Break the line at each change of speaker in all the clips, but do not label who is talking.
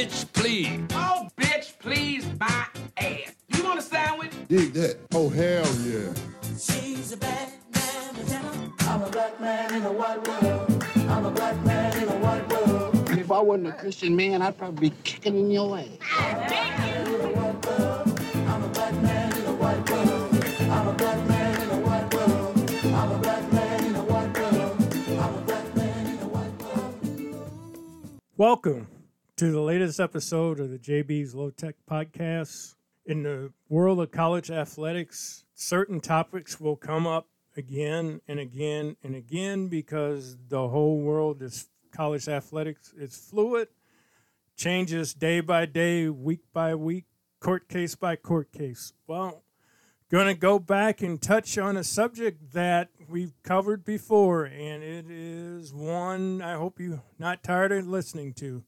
bitch, please.
Oh, bitch, please my ass. You want a sandwich?
Dig that. Oh, hell yeah.
She's a bad man, Lieutenant. I'm a black man in a white world. I'm a black man in a white world.
If I wasn't a Christian man, I'd probably be
episode of the JB's Low Tech Podcast. In the world of college athletics, certain topics will come up again and again and again because the whole world is college athletics is fluid, changes day by day, week by week, court case by court case. Well, going to go back and touch on a subject that we've covered before, and it is one I hope you're not tired of listening to.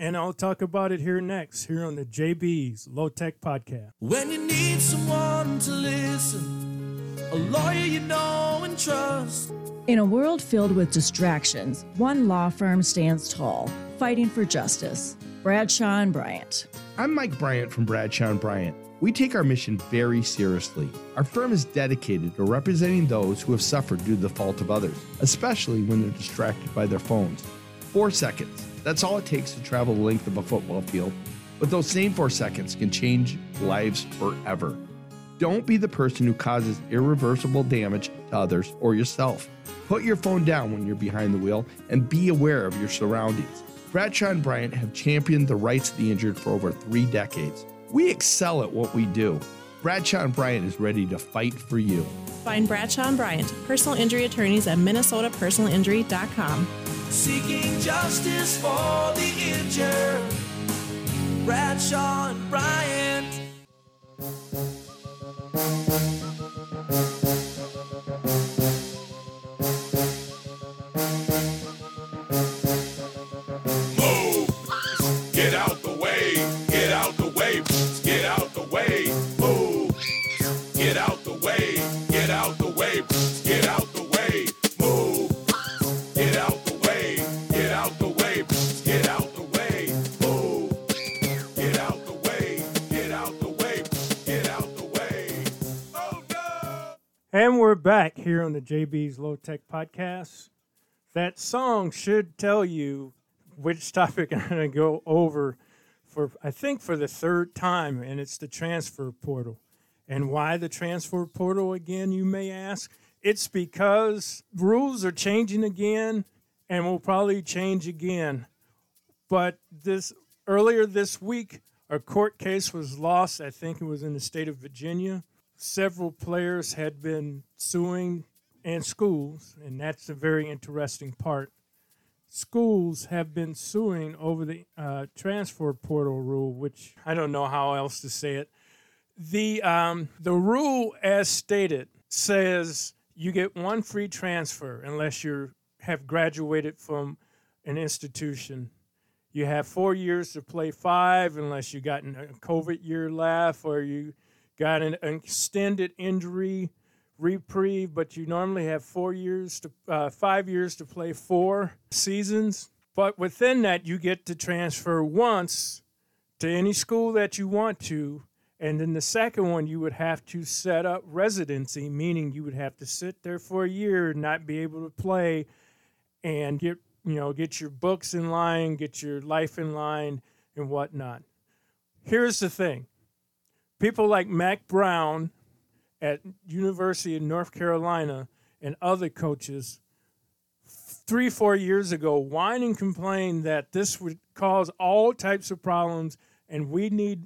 And I'll talk about it here next, here on the JB's Low Tech Podcast.
When you need someone to listen, a lawyer you know and trust.
In a world filled with distractions, one law firm stands tall, fighting for justice. Bradshaw and Bryant.
I'm Mike Bryant from Bradshaw and Bryant. We take our mission very seriously. Our firm is dedicated to representing those who have suffered due to the fault of others, especially when they're distracted by their phones. Four seconds. That's all it takes to travel the length of a football field. But those same four seconds can change lives forever. Don't be the person who causes irreversible damage to others or yourself. Put your phone down when you're behind the wheel and be aware of your surroundings. Bradshaw and Bryant have championed the rights of the injured for over three decades. We excel at what we do. Bradshaw and Bryant is ready to fight for you.
Find Bradshaw and Bryant, personal injury attorneys at minnesotapersonalinjury.com.
Seeking justice for the injured. Bradshaw and Bryant.
We're back here on the JB's Low Tech Podcast. That song should tell you which topic I'm going to go over for, I think, for the third time, and it's the transfer portal. And why the transfer portal again, you may ask? It's because rules are changing again and will probably change again. But this earlier this week, a court case was lost. I think it was in the state of Virginia. Several players had been suing and schools, and that's a very interesting part. Schools have been suing over the uh, transfer portal rule, which I don't know how else to say it. The um, the rule, as stated, says you get one free transfer unless you have graduated from an institution. You have four years to play five unless you got a COVID year left or you got an extended injury reprieve, but you normally have four years to uh, five years to play four seasons. But within that, you get to transfer once to any school that you want to. And then the second one, you would have to set up residency, meaning you would have to sit there for a year, not be able to play, and get you know get your books in line, get your life in line, and whatnot. Here's the thing: people like Mack Brown at University of North Carolina and other coaches three, four years ago whined and complained that this would cause all types of problems and we need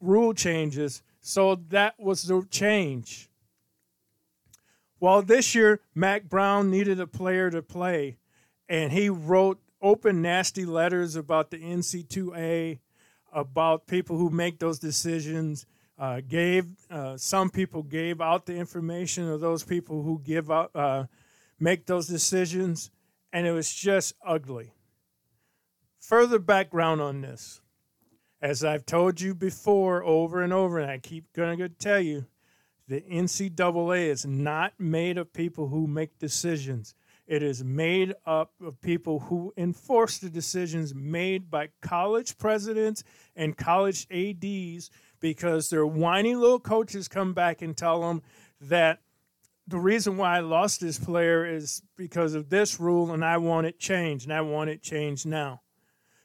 rule changes. So that was the change. Well, this year, Mack Brown needed a player to play, and he wrote open, nasty letters about the NC2A, about people who make those decisions. Uh, gave uh, some people gave out the information of those people who give out uh, make those decisions, and it was just ugly. Further background on this, as I've told you before, over and over, and I keep going to tell you, the NCAA is not made of people who make decisions. It is made up of people who enforce the decisions made by college presidents and college ADs because their whiny little coaches come back and tell them that the reason why I lost this player is because of this rule and I want it changed and I want it changed now.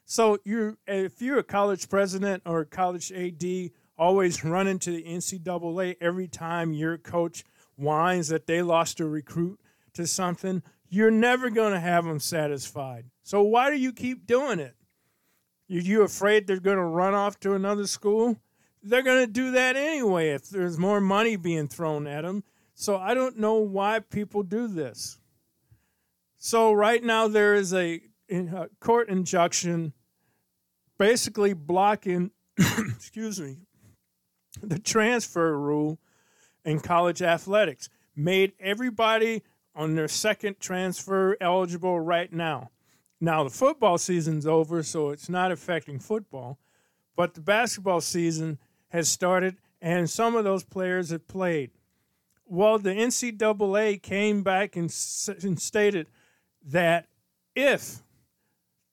So you if you're a college president or a college AD always run into the NCAA every time your coach whines that they lost a recruit to something, you're never going to have them satisfied. So why do you keep doing it? Are you afraid they're going to run off to another school? They're going to do that anyway if there's more money being thrown at them. So I don't know why people do this. So right now there is a, a court injunction basically blocking excuse me the transfer rule in college athletics made everybody on their second transfer eligible right now. Now the football season's over, so it's not affecting football, but the basketball season has started, and some of those players have played. Well, the NCAA came back and, and stated that if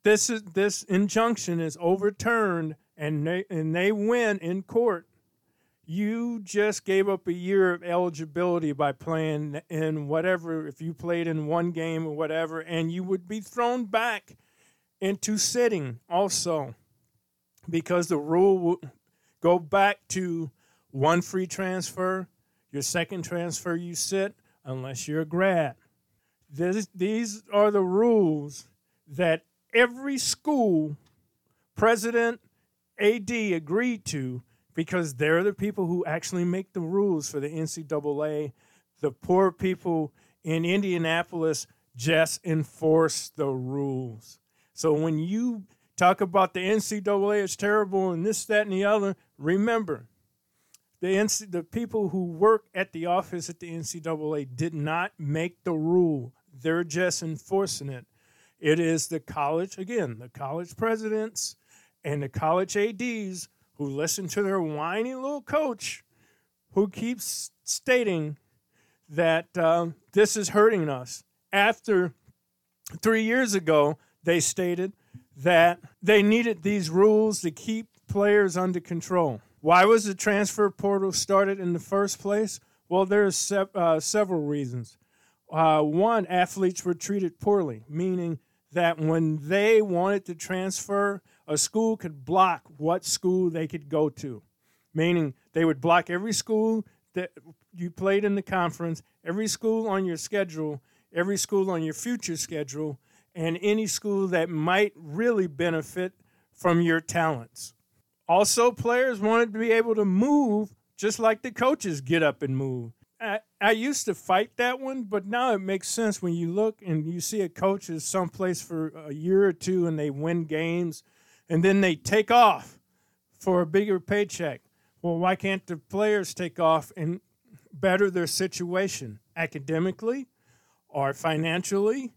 this is this injunction is overturned and they and they win in court, you just gave up a year of eligibility by playing in whatever if you played in one game or whatever and you would be thrown back into sitting also because the rule go back to one free transfer your second transfer you sit unless you're a grad this, these are the rules that every school president ad agreed to because they're the people who actually make the rules for the NCAA. The poor people in Indianapolis just enforce the rules. So when you talk about the NCAA is terrible and this, that, and the other, remember the NC, the people who work at the office at the NCAA did not make the rule. They're just enforcing it. It is the college again, the college presidents and the college ads who listen to their whiny little coach who keeps stating that uh, this is hurting us. After three years ago, they stated that they needed these rules to keep players under control. Why was the transfer portal started in the first place? Well, there's se- uh, several reasons. Uh, one, athletes were treated poorly, meaning that when they wanted to transfer, a school could block what school they could go to, meaning they would block every school that you played in the conference, every school on your schedule, every school on your future schedule, and any school that might really benefit from your talents. Also, players wanted to be able to move just like the coaches get up and move. I, I used to fight that one, but now it makes sense when you look and you see a coach is someplace for a year or two and they win games and then they take off for a bigger paycheck. Well, why can't the players take off and better their situation academically or financially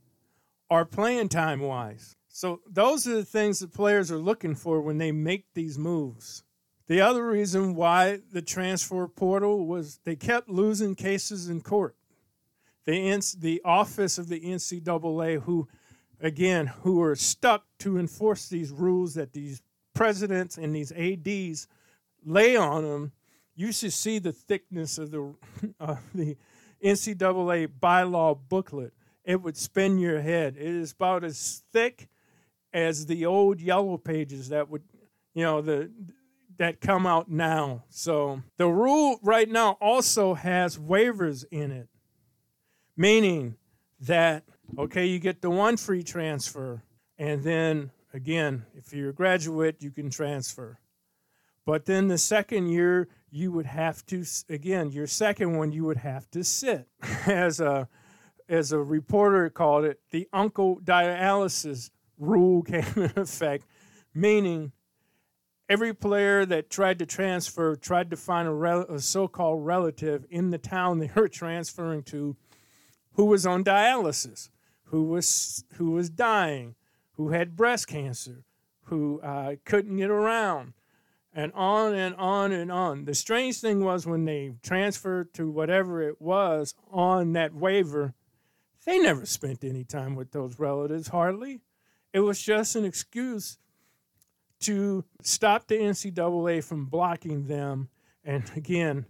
or playing time wise? So, those are the things that players are looking for when they make these moves. The other reason why the transfer portal was they kept losing cases in court. The, the office of the NCAA, who, again, who are stuck to enforce these rules that these presidents and these ADs lay on them, you should see the thickness of the, the NCAA bylaw booklet. It would spin your head. It is about as thick as the old yellow pages that would, you know, the that come out now. So the rule right now also has waivers in it, meaning that okay, you get the one free transfer, and then again, if you're a graduate, you can transfer. But then the second year, you would have to again, your second one, you would have to sit as a as a reporter called it, the uncle dialysis rule came in effect, meaning every player that tried to transfer tried to find a, rel- a so-called relative in the town they were transferring to who was on dialysis who was who was dying who had breast cancer who uh, couldn't get around and on and on and on. The strange thing was when they transferred to whatever it was on that waiver They never spent any time with those relatives, hardly. It was just an excuse to stop the NCAA from blocking them. And again,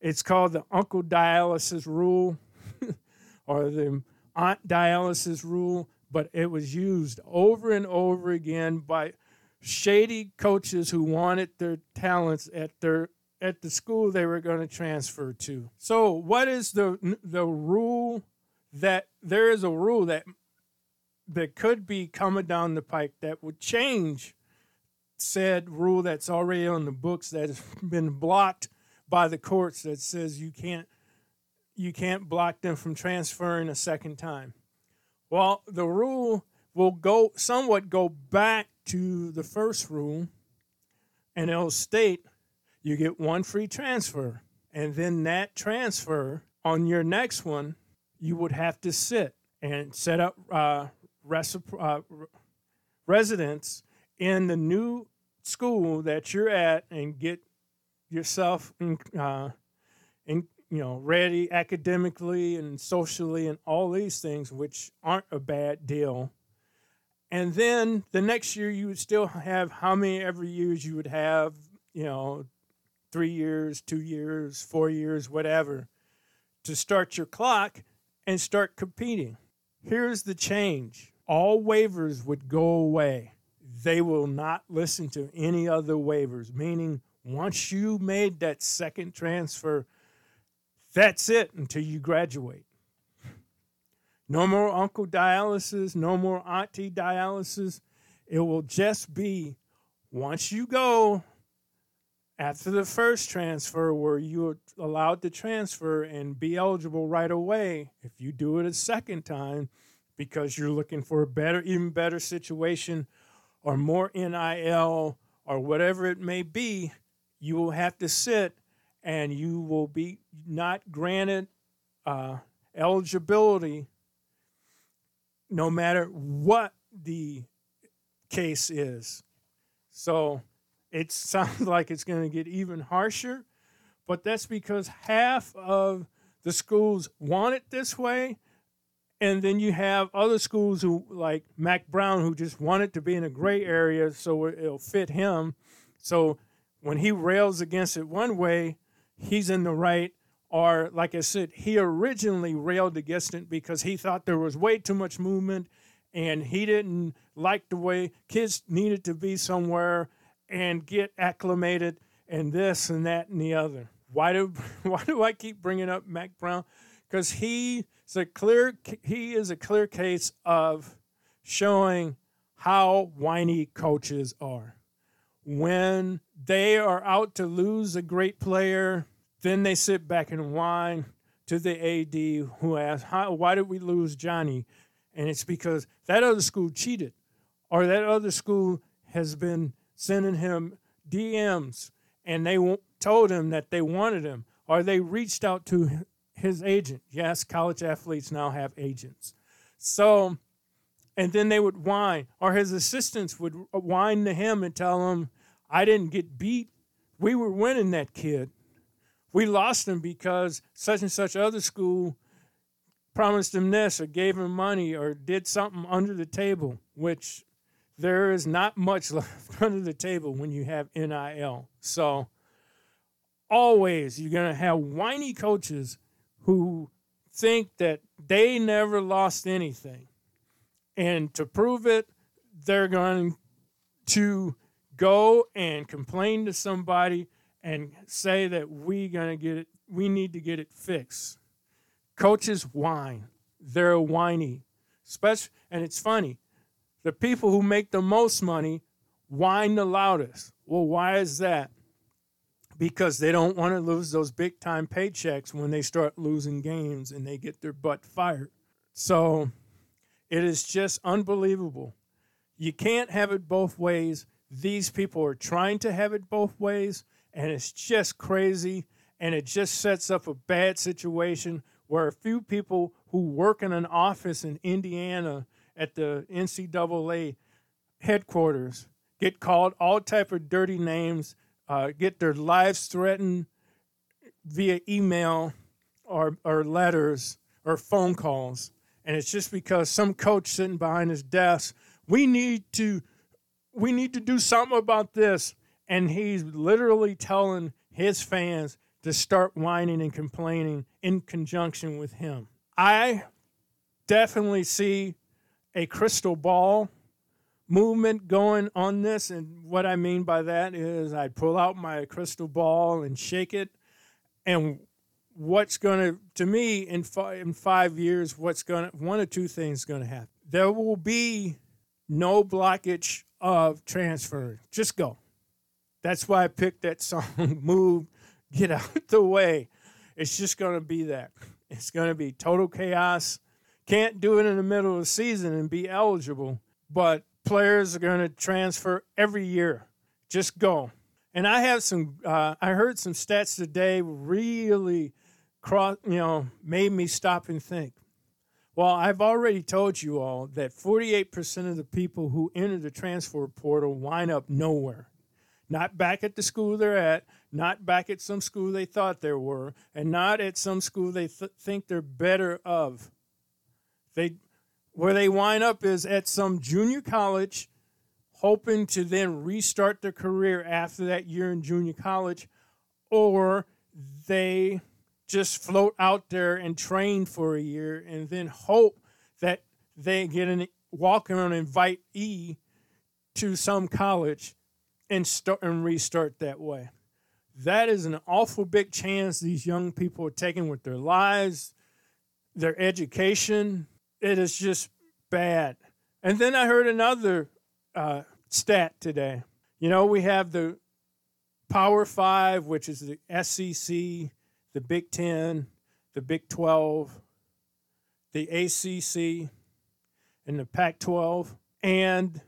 it's called the uncle dialysis rule or the aunt dialysis rule, but it was used over and over again by shady coaches who wanted their talents at their at the school they were going to transfer to. So, what is the the rule that there is a rule that that could be coming down the pike that would change said rule that's already on the books that has been blocked by the courts that says you can't you can't block them from transferring a second time. Well, the rule will go somewhat go back to the first rule and it'll state you get one free transfer and then that transfer on your next one you would have to sit and set up uh, uh, re- residence in the new school that you're at and get yourself in, uh, in, you know ready academically and socially and all these things which aren't a bad deal. And then the next year you would still have how many every years you would have you know three years two years four years whatever to start your clock and start competing. Here's the change. All waivers would go away. They will not listen to any other waivers meaning once you made that second transfer that's it until you graduate. No more uncle dialysis, no more auntie dialysis. It will just be once you go after the first transfer where you're allowed to transfer and be eligible right away. If you do it a second time because you're looking for a better, even better situation or more NIL or whatever it may be, you will have to sit and you will be not granted uh, eligibility no matter what the case is. So it sounds like it's going to get even harsher, but that's because half of the schools want it this way. And then you have other schools who, like Mack Brown, who just want it to be in a gray area so it'll fit him. So when he rails against it one way, he's in the right. Or, like I said, he originally railed against it because he thought there was way too much movement and he didn't like the way kids needed to be somewhere and get acclimated and this and that and the other. Why do why do I keep bringing up Mack Brown? Because he is a clear he is a clear case of showing how whiny coaches are. When they are out to lose a great player, then they sit back and whine to the AD who asks, Why did we lose Johnny? And it's because that other school cheated, or that other school has been sending him DMs and they told him that they wanted him, or they reached out to his agent. Yes, college athletes now have agents. So, and then they would whine, or his assistants would whine to him and tell him, I didn't get beat. We were winning that kid. We lost him because such and such other school promised him this or gave him money or did something under the table, which there is not much left under the table when you have NIL. So always you're going to have whiny coaches who think that they never lost anything. And to prove it, they're going to go and complain to somebody and say that we going to get it we need to get it fixed. Coaches whine. They're whiny. Especially, and it's funny. The people who make the most money whine the loudest. Well, why is that? Because they don't want to lose those big time paychecks when they start losing games and they get their butt fired. So it is just unbelievable. You can't have it both ways. These people are trying to have it both ways, and it's just crazy. And it just sets up a bad situation where a few people who work in an office in Indiana at the NCAA headquarters get called all type of dirty names, uh, get their lives threatened via email or, or letters or phone calls. and it's just because some coach sitting behind his desk. We need to, we need to do something about this, and he's literally telling his fans to start whining and complaining in conjunction with him. I definitely see a crystal ball movement going on this. And what I mean by that is I'd pull out my crystal ball and shake it. And what's going to, to me, in, fi- in five years, what's going to, one or two things going to happen. There will be no blockage of transfer. Just go. That's why I picked that song, Move, Get Out the Way. It's just going to be that. It's going to be total chaos. Can't do it in the middle of the season and be eligible, but players are going to transfer every year. Just go. And I have some. Uh, I heard some stats today. Really, cross. You know, made me stop and think. Well, I've already told you all that 48% of the people who enter the transfer portal wind up nowhere. Not back at the school they're at, not back at some school they thought they were, and not at some school they th- think they're better of. They where they wind up is at some junior college, hoping to then restart their career after that year in junior college, or they just float out there and train for a year and then hope that they get an walk around invite E to some college and start and restart that way. That is an awful big chance these young people are taking with their lives, their education. It is just bad. And then I heard another uh, stat today. You know, we have the Power Five, which is the SEC, the Big Ten, the Big 12, the ACC, and the Pac 12. And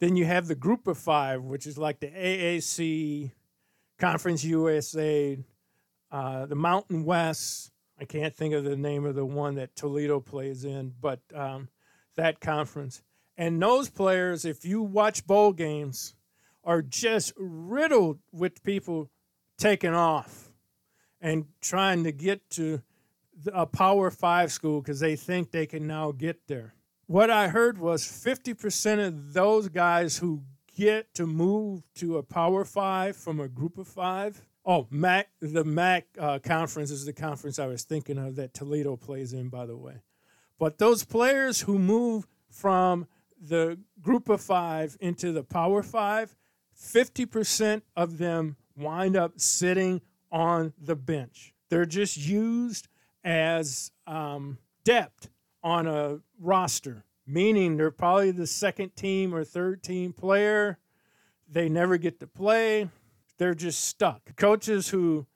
then you have the Group of Five, which is like the AAC, Conference USA, uh, the Mountain West. I can't think of the name of the one that Toledo plays in, but um, that conference. And those players, if you watch bowl games, are just riddled with people taking off and trying to get to a Power Five school because they think they can now get there. What I heard was 50% of those guys who get to move to a Power Five from a group of five. Oh, MAC, the MAC uh, conference is the conference I was thinking of that Toledo plays in, by the way. But those players who move from the group of five into the Power Five, 50% of them wind up sitting on the bench. They're just used as um, depth on a roster, meaning they're probably the second team or third team player. They never get to play. They're just stuck. Coaches who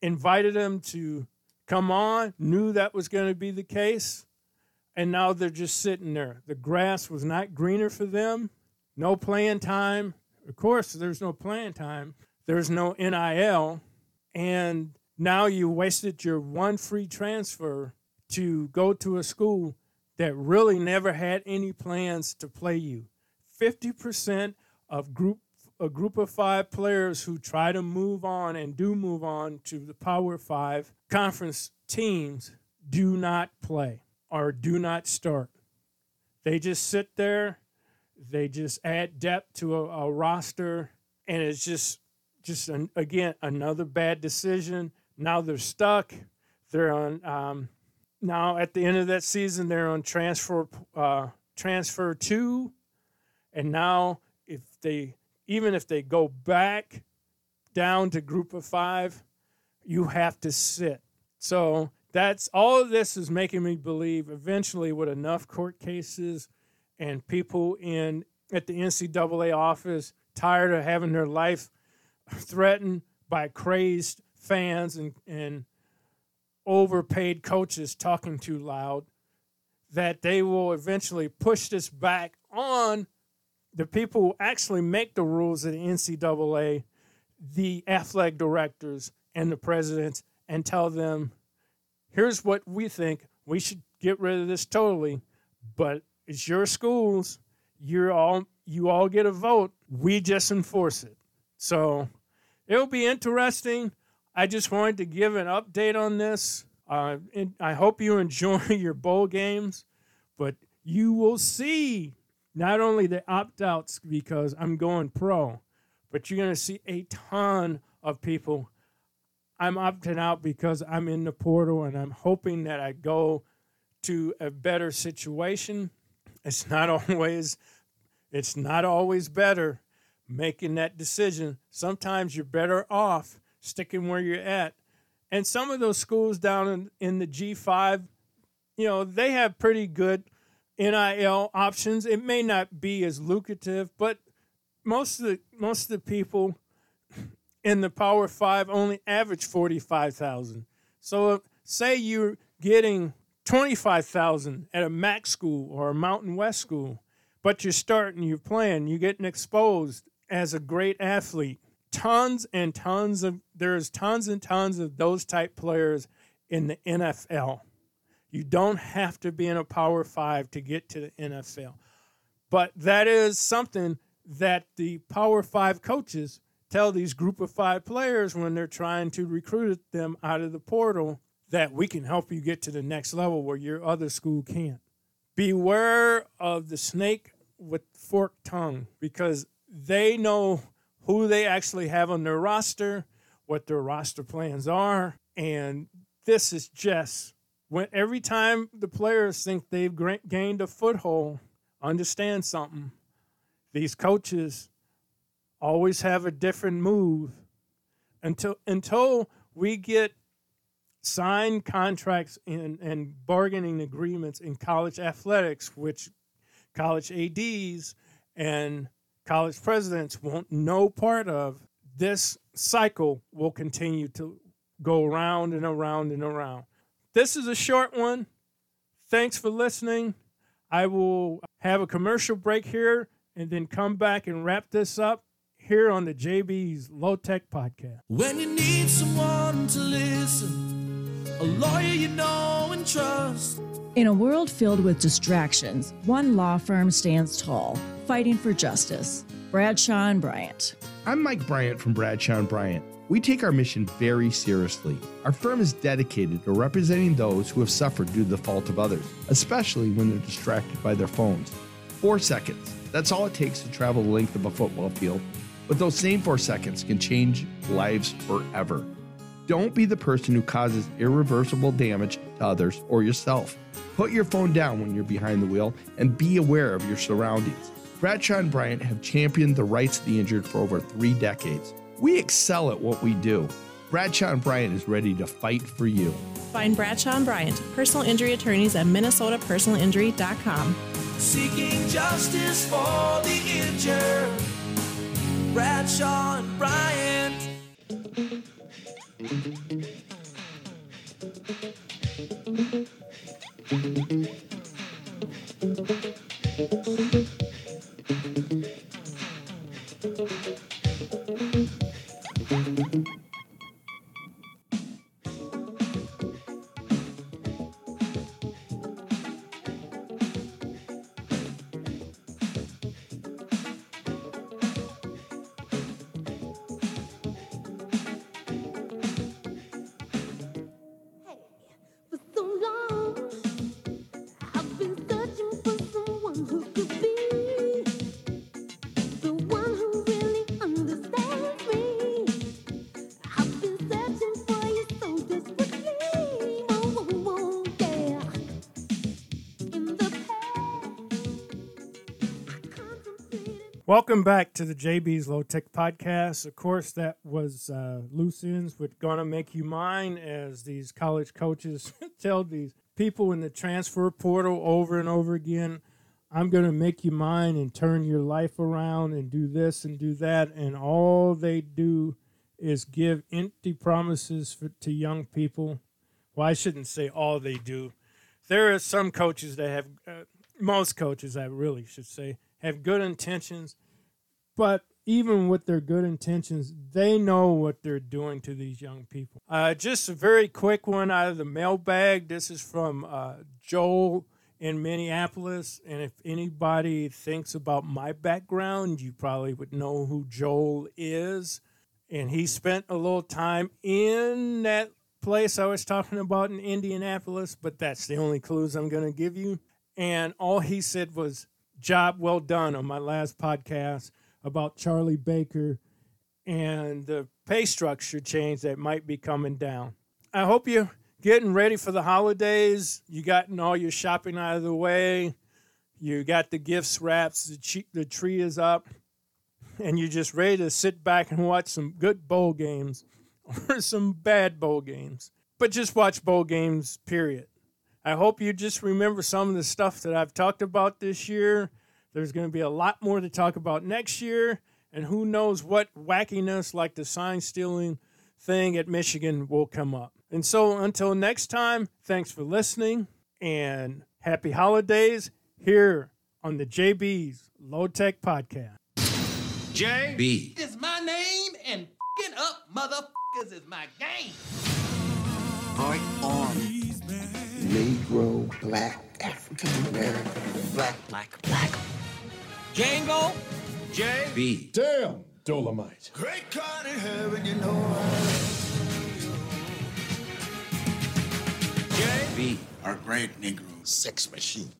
invited them to come on knew that was going to be the case, and now they're just sitting there. The grass was not greener for them. No playing time. Of course, there's no playing time. There's no NIL. And now you wasted your one free transfer to go to a school that really never had any plans to play you. 50% of group a group of 5 players who try to move on and do move on to the Power 5 conference teams do not play or do not start. They just sit there, they just add depth to a, a roster and it's just just an, again another bad decision. Now they're stuck. They're on um, now at the end of that season. They're on transfer uh, transfer two, and now if they even if they go back down to group of five, you have to sit. So that's all of this is making me believe eventually with enough court cases and people in at the NCAA office tired of having their life threatened by crazed fans and, and overpaid coaches talking too loud, that they will eventually push this back on the people who actually make the rules at the NCAA, the athletic directors, and the presidents, and tell them, here's what we think. We should get rid of this totally, but it's your schools. You're all you all get a vote. We just enforce it. So it'll be interesting. I just wanted to give an update on this. Uh, I hope you enjoy your bowl games, but you will see not only the opt outs because I'm going pro, but you're going to see a ton of people. I'm opting out because I'm in the portal and I'm hoping that I go to a better situation. It's not always it's not always better making that decision. Sometimes you're better off sticking where you're at. And some of those schools down in, in the G5, you know, they have pretty good NIL options. It may not be as lucrative, but most of the most of the people in the Power Five only average forty five thousand. So uh, say you're getting twenty five thousand at a MAC school or a Mountain West school, but you're starting, you're playing, you're getting exposed as a great athlete. Tons and tons of there's tons and tons of those type players in the NFL. You don't have to be in a Power Five to get to the NFL. But that is something that the Power Five coaches tell these group of five players when they're trying to recruit them out of the portal that we can help you get to the next level where your other school can't. Beware of the snake with forked tongue because they know who they actually have on their roster, what their roster plans are, and this is just when every time the players think they've gained a foothold, understand something. These coaches always have a different move until until we get signed contracts and, and bargaining agreements in college athletics, which college ADs and college presidents want no part of. This cycle will continue to go around and around and around. This is a short one. Thanks for listening. I will have a commercial break here and then come back and wrap this up here on the JB's Low Tech Podcast.
When you need someone to listen, a lawyer you know and trust.
In a world filled with distractions, one law firm stands tall, fighting for justice. Bradshaw and Bryant.
I'm Mike Bryant from Bradshaw and Bryant. We take our mission very seriously. Our firm is dedicated to representing those who have suffered due to the fault of others, especially when they're distracted by their phones. Four seconds. That's all it takes to travel the length of a football field. But those same four seconds can change lives forever. Don't be the person who causes irreversible damage to others or yourself. Put your phone down when you're behind the wheel and be aware of your surroundings. Bradshaw and Bryant have championed the rights of the injured for over three decades. We excel at what we do. Bradshaw and Bryant is ready to fight for you.
Find Bradshaw and Bryant, personal injury attorneys at minnesotapersonalinjury.com.
Seeking justice for the injured. Bradshaw and Bryant.
Welcome back to the JB's Low Tech Podcast. Of course, that was uh, Loose Ends with Gonna Make You Mine, as these college coaches tell these people in the transfer portal over and over again I'm going to make you mine and turn your life around and do this and do that. And all they do is give empty promises for, to young people. Well, I shouldn't say all they do. There are some coaches that have, uh, most coaches, I really should say, have good intentions, but even with their good intentions, they know what they're doing to these young people. Uh, just a very quick one out of the mailbag. This is from uh, Joel in Minneapolis. And if anybody thinks about my background, you probably would know who Joel is. And he spent a little time in that place I was talking about in Indianapolis, but that's the only clues I'm going to give you. And all he said was, job well done on my last podcast about Charlie Baker and the pay structure change that might be coming down. I hope you're getting ready for the holidays. You gotten all your shopping out of the way. You got the gifts wrapped. The, the tree is up, and you're just ready to sit back and watch some good bowl games or some bad bowl games. But just watch bowl games. Period. I hope you just remember some of the stuff that I've talked about this year. There's going to be a lot more to talk about next year, and who knows what wackiness like the sign stealing thing at Michigan will come up. And so until next time, thanks for listening and happy holidays here on the JB's Low Tech Podcast.
J
B.
is my name, and fing up motherfuckers is my game.
White, orange, Negro, black, African American, black, black, black.
Django, J
B.
Damn, Dolomite.
Great God in heaven, you know
J
B.
Our great Negro sex machine.